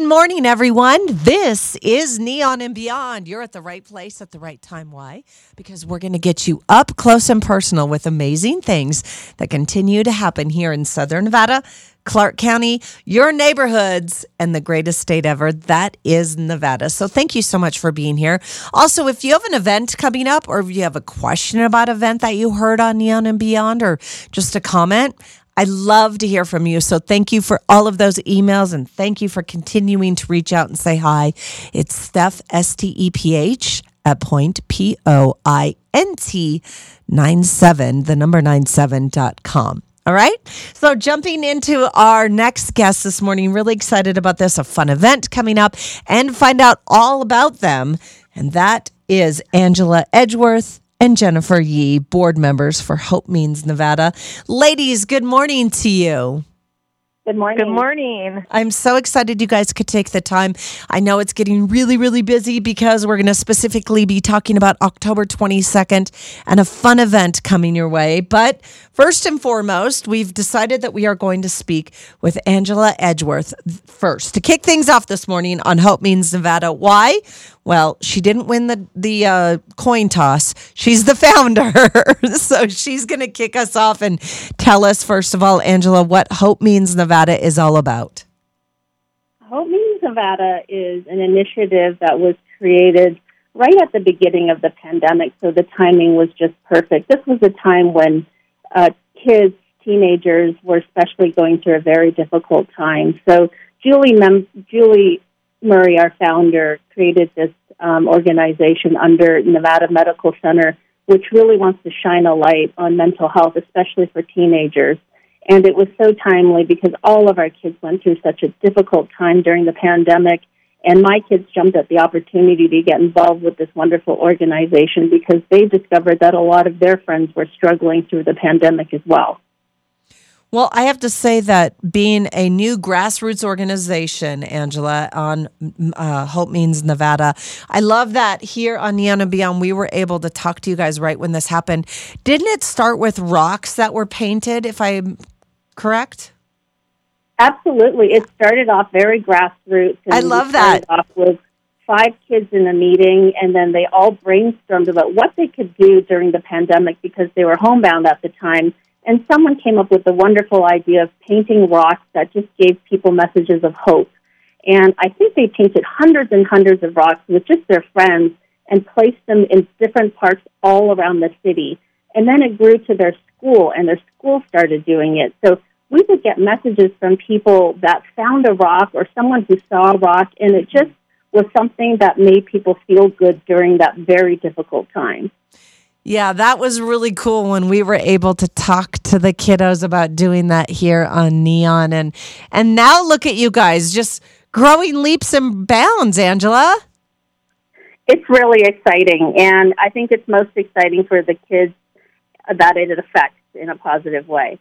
Good morning, everyone. This is Neon and Beyond. You're at the right place at the right time. Why? Because we're going to get you up close and personal with amazing things that continue to happen here in Southern Nevada, Clark County, your neighborhoods, and the greatest state ever. That is Nevada. So thank you so much for being here. Also, if you have an event coming up or if you have a question about an event that you heard on Neon and Beyond or just a comment, I love to hear from you. So thank you for all of those emails and thank you for continuing to reach out and say hi. It's Steph, S T E P H, at point, P O I N T 97, the number 97.com. All right. So, jumping into our next guest this morning, really excited about this, a fun event coming up, and find out all about them. And that is Angela Edgeworth and Jennifer Yee, board members for Hope Means Nevada. Ladies, good morning to you. Good morning. Good morning. I'm so excited you guys could take the time. I know it's getting really, really busy because we're going to specifically be talking about October 22nd and a fun event coming your way. But first and foremost, we've decided that we are going to speak with Angela Edgeworth first to kick things off this morning on Hope Means Nevada. Why? Well, she didn't win the the uh, coin toss. She's the founder, so she's going to kick us off and tell us first of all, Angela, what Hope Means Nevada is all about. Hope Means Nevada is an initiative that was created right at the beginning of the pandemic, so the timing was just perfect. This was a time when uh, kids, teenagers, were especially going through a very difficult time. So Julie, Mem- Julie Murray, our founder, created this um, organization under Nevada Medical Center, which really wants to shine a light on mental health, especially for teenagers. And it was so timely because all of our kids went through such a difficult time during the pandemic. And my kids jumped at the opportunity to get involved with this wonderful organization because they discovered that a lot of their friends were struggling through the pandemic as well. Well, I have to say that being a new grassroots organization, Angela, on uh, Hope Means Nevada, I love that here on Neon and Beyond, we were able to talk to you guys right when this happened. Didn't it start with rocks that were painted, if I'm correct? Absolutely. It started off very grassroots. I love that. Off with five kids in a meeting, and then they all brainstormed about what they could do during the pandemic because they were homebound at the time and someone came up with the wonderful idea of painting rocks that just gave people messages of hope. And I think they painted hundreds and hundreds of rocks with just their friends and placed them in different parts all around the city. And then it grew to their school, and their school started doing it. So we would get messages from people that found a rock or someone who saw a rock, and it just was something that made people feel good during that very difficult time. Yeah, that was really cool when we were able to talk to the kiddos about doing that here on Neon and and now look at you guys just growing leaps and bounds, Angela. It's really exciting and I think it's most exciting for the kids that it affects in a positive way.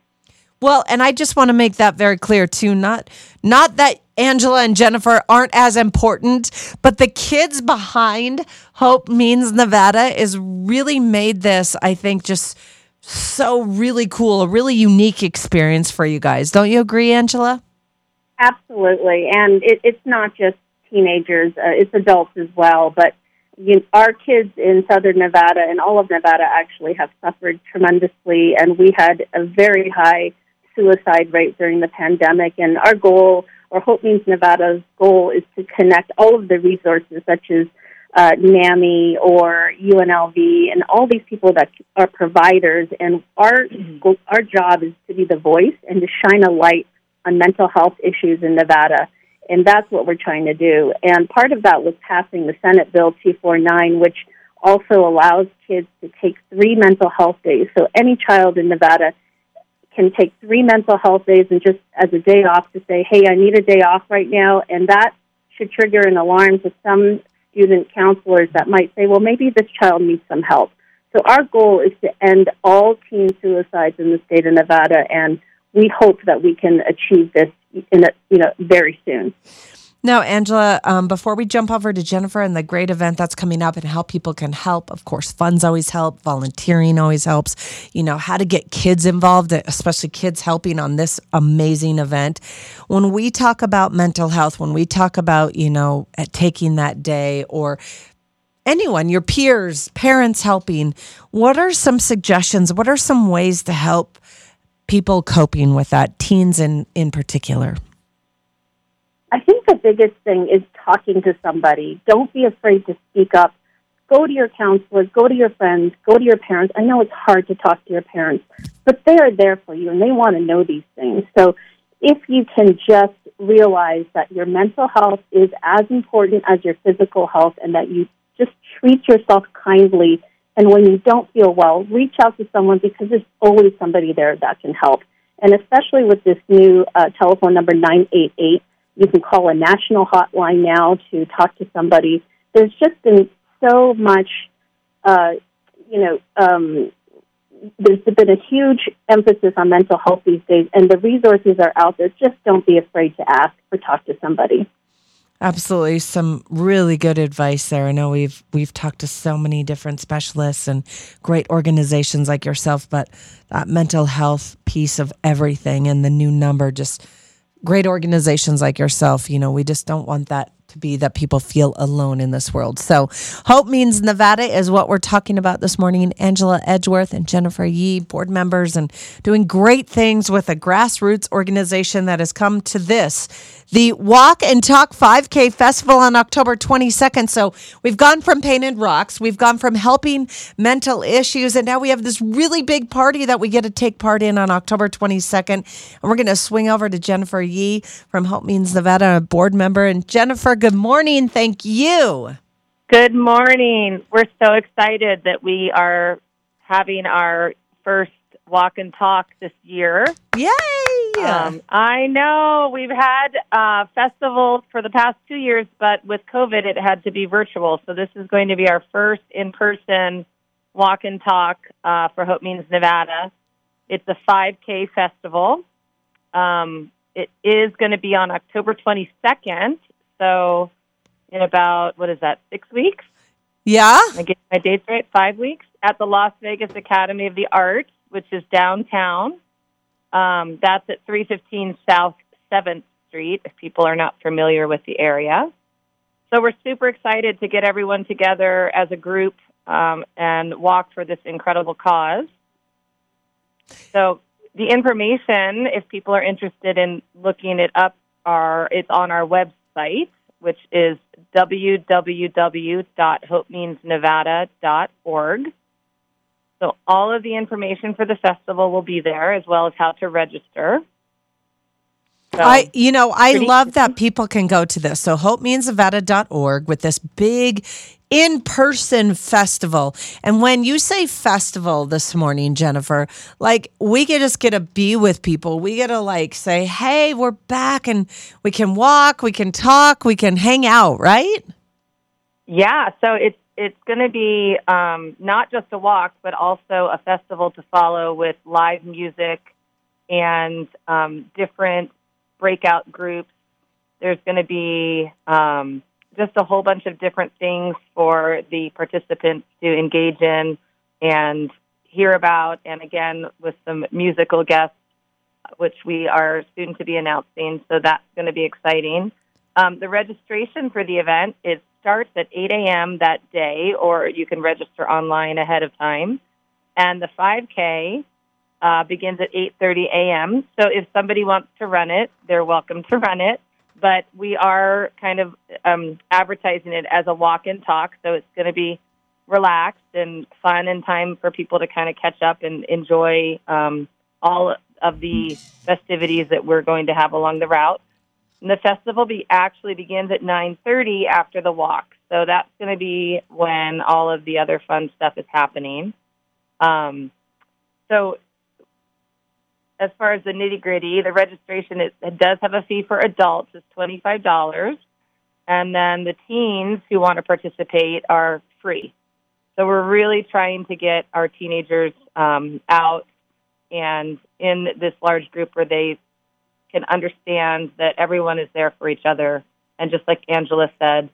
Well, and I just want to make that very clear too. Not not that Angela and Jennifer aren't as important, but the kids behind Hope Means Nevada is really made this, I think, just so really cool, a really unique experience for you guys. Don't you agree, Angela? Absolutely. And it, it's not just teenagers, uh, it's adults as well. But you, our kids in southern Nevada and all of Nevada actually have suffered tremendously, and we had a very high suicide rate during the pandemic. And our goal, or Hope Means Nevada's goal, is to connect all of the resources, such as uh, NAMI or UNLV, and all these people that are providers. And our mm-hmm. our job is to be the voice and to shine a light on mental health issues in Nevada. And that's what we're trying to do. And part of that was passing the Senate Bill 249, which also allows kids to take three mental health days. So any child in Nevada can take three mental health days and just as a day off to say, hey, I need a day off right now. And that should trigger an alarm to some student counselors that might say, well, maybe this child needs some help. So our goal is to end all teen suicides in the state of Nevada, and we hope that we can achieve this in a, you know very soon. Now, Angela, um, before we jump over to Jennifer and the great event that's coming up and how people can help, of course, funds always help, volunteering always helps. You know, how to get kids involved, especially kids helping on this amazing event. When we talk about mental health, when we talk about, you know, taking that day or anyone, your peers, parents helping, what are some suggestions? What are some ways to help people coping with that, teens in, in particular? I think the biggest thing is talking to somebody. Don't be afraid to speak up. Go to your counselors, go to your friends, go to your parents. I know it's hard to talk to your parents, but they are there for you and they want to know these things. So if you can just realize that your mental health is as important as your physical health and that you just treat yourself kindly and when you don't feel well, reach out to someone because there's always somebody there that can help. And especially with this new uh, telephone number 988, you can call a national hotline now to talk to somebody. There's just been so much, uh, you know, um, there's been a huge emphasis on mental health these days, and the resources are out there. Just don't be afraid to ask or talk to somebody. Absolutely, some really good advice there. I know we've we've talked to so many different specialists and great organizations like yourself, but that mental health piece of everything and the new number just great organizations like yourself, you know, we just don't want that to be that people feel alone in this world. So, Hope Means Nevada is what we're talking about this morning. Angela Edgeworth and Jennifer Yee, board members, and doing great things with a grassroots organization that has come to this the Walk and Talk 5K Festival on October 22nd. So we've gone from Painted Rocks, we've gone from helping mental issues, and now we have this really big party that we get to take part in on October 22nd. And we're going to swing over to Jennifer Yee from Hope Means Nevada, a board member. And Jennifer, good morning. Thank you. Good morning. We're so excited that we are having our first walk and talk this year. Yay! Um, I know we've had uh, festivals for the past two years, but with COVID, it had to be virtual. So this is going to be our first in-person walk and talk uh, for Hope Means Nevada. It's a 5K festival. Um, it is going to be on October 22nd. So in about what is that? Six weeks. Yeah. I get my dates right. Five weeks at the Las Vegas Academy of the Arts, which is downtown. Um, that's at 315 South 7th Street, if people are not familiar with the area. So we're super excited to get everyone together as a group um, and walk for this incredible cause. So the information, if people are interested in looking it up, are it's on our website, which is www.hopemeansnevada.org. So all of the information for the festival will be there, as well as how to register. So, I, you know, I love that people can go to this. So hopemeansnevada.org with this big in-person festival. And when you say festival this morning, Jennifer, like we get just get to be with people. We get to like say, "Hey, we're back and we can walk, we can talk, we can hang out," right? Yeah, so it's it's going to be um, not just a walk, but also a festival to follow with live music and um, different breakout groups. There's going to be um, just a whole bunch of different things for the participants to engage in and hear about, and again, with some musical guests, which we are soon to be announcing. So that's going to be exciting. Um, the registration for the event it starts at 8 a.m. that day, or you can register online ahead of time. And the 5K uh, begins at 8:30 a.m. So if somebody wants to run it, they're welcome to run it. But we are kind of um, advertising it as a walk and talk, so it's going to be relaxed and fun and time for people to kind of catch up and enjoy um, all of the festivities that we're going to have along the route. And the festival be, actually begins at 9:30 after the walk. So that's going to be when all of the other fun stuff is happening. Um, so as far as the nitty gritty, the registration it, it does have a fee for adults. It's twenty five dollars, and then the teens who want to participate are free. So we're really trying to get our teenagers um, out and in this large group where they can understand that everyone is there for each other And just like Angela said,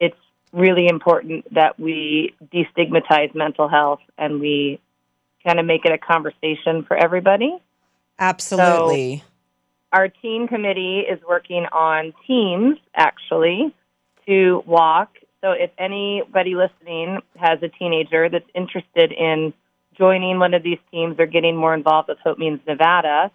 it's really important that we destigmatize mental health and we kind of make it a conversation for everybody. Absolutely. So our teen committee is working on teams actually to walk. So if anybody listening has a teenager that's interested in joining one of these teams or getting more involved with Hope Means Nevada,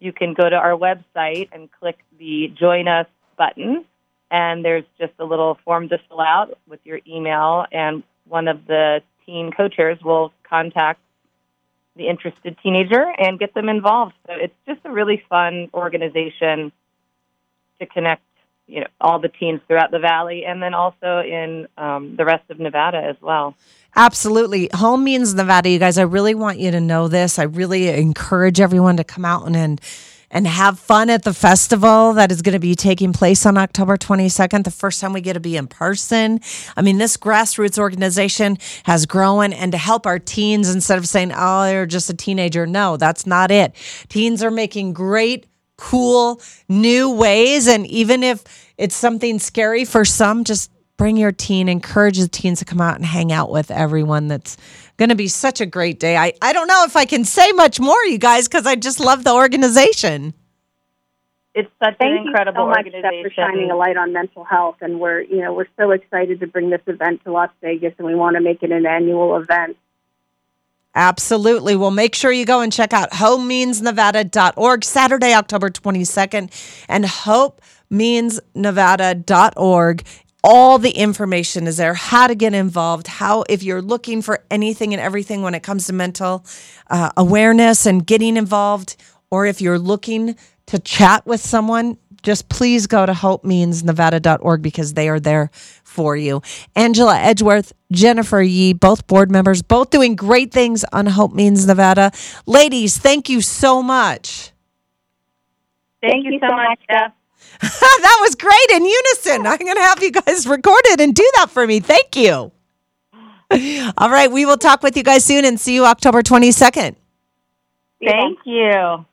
you can go to our website and click the Join Us button. And there's just a little form to fill out with your email, and one of the teen chairs will contact the interested teenager and get them involved. So it's just a really fun organization to connect you know all the teens throughout the valley and then also in um, the rest of nevada as well Absolutely. Hope Means Nevada, you guys. I really want you to know this. I really encourage everyone to come out and and, and have fun at the festival that is going to be taking place on October 22nd, the first time we get to be in person. I mean, this grassroots organization has grown and to help our teens instead of saying, oh, they're just a teenager. No, that's not it. Teens are making great cool new ways and even if it's something scary for some just bring your teen, encourage the teens to come out and hang out with everyone. That's going to be such a great day. I, I don't know if I can say much more, you guys, because I just love the organization. It's such Thank an incredible you so much, organization. Steph, for shining a light on mental health, and we're you know we're so excited to bring this event to Las Vegas, and we want to make it an annual event. Absolutely. Well, make sure you go and check out hopemeansnevada.org Saturday, October 22nd, and hopemeansnevada.org all the information is there how to get involved how if you're looking for anything and everything when it comes to mental uh, awareness and getting involved or if you're looking to chat with someone just please go to hopemeansnevada.org because they are there for you. Angela edgeworth jennifer yee both board members both doing great things on hope means nevada. Ladies thank you so much. Thank, Thank you, so, much, Steph. that was great in unison. I'm going to have you guys record it and do that for me. Thank you. All right. We will talk with you guys soon and see you October 22nd. Thank you.